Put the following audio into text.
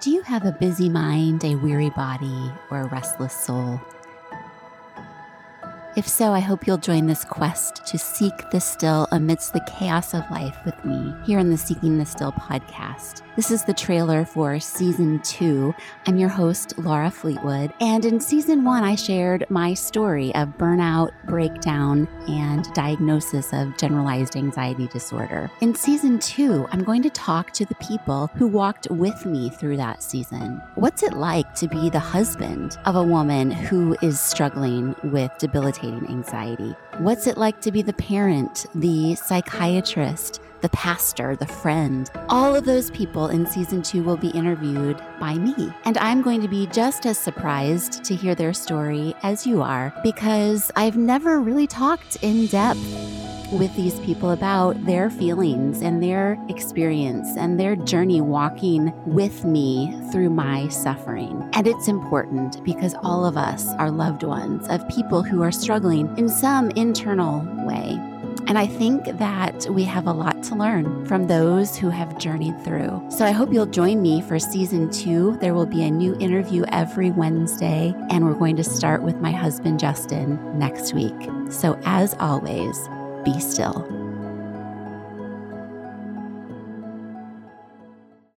Do you have a busy mind, a weary body, or a restless soul? If so, I hope you'll join this quest to seek the still amidst the chaos of life with me here in the Seeking the Still podcast. This is the trailer for season two. I'm your host, Laura Fleetwood. And in season one, I shared my story of burnout, breakdown, and diagnosis of generalized anxiety disorder. In season two, I'm going to talk to the people who walked with me through that season. What's it like to be the husband of a woman who is struggling with debilitating? Anxiety. What's it like to be the parent, the psychiatrist, the pastor, the friend. All of those people in season two will be interviewed by me. And I'm going to be just as surprised to hear their story as you are because I've never really talked in depth with these people about their feelings and their experience and their journey walking with me through my suffering. And it's important because all of us are loved ones of people who are struggling in some internal way. And I think that we have a lot to learn from those who have journeyed through. So I hope you'll join me for season two. There will be a new interview every Wednesday, and we're going to start with my husband, Justin, next week. So as always, be still.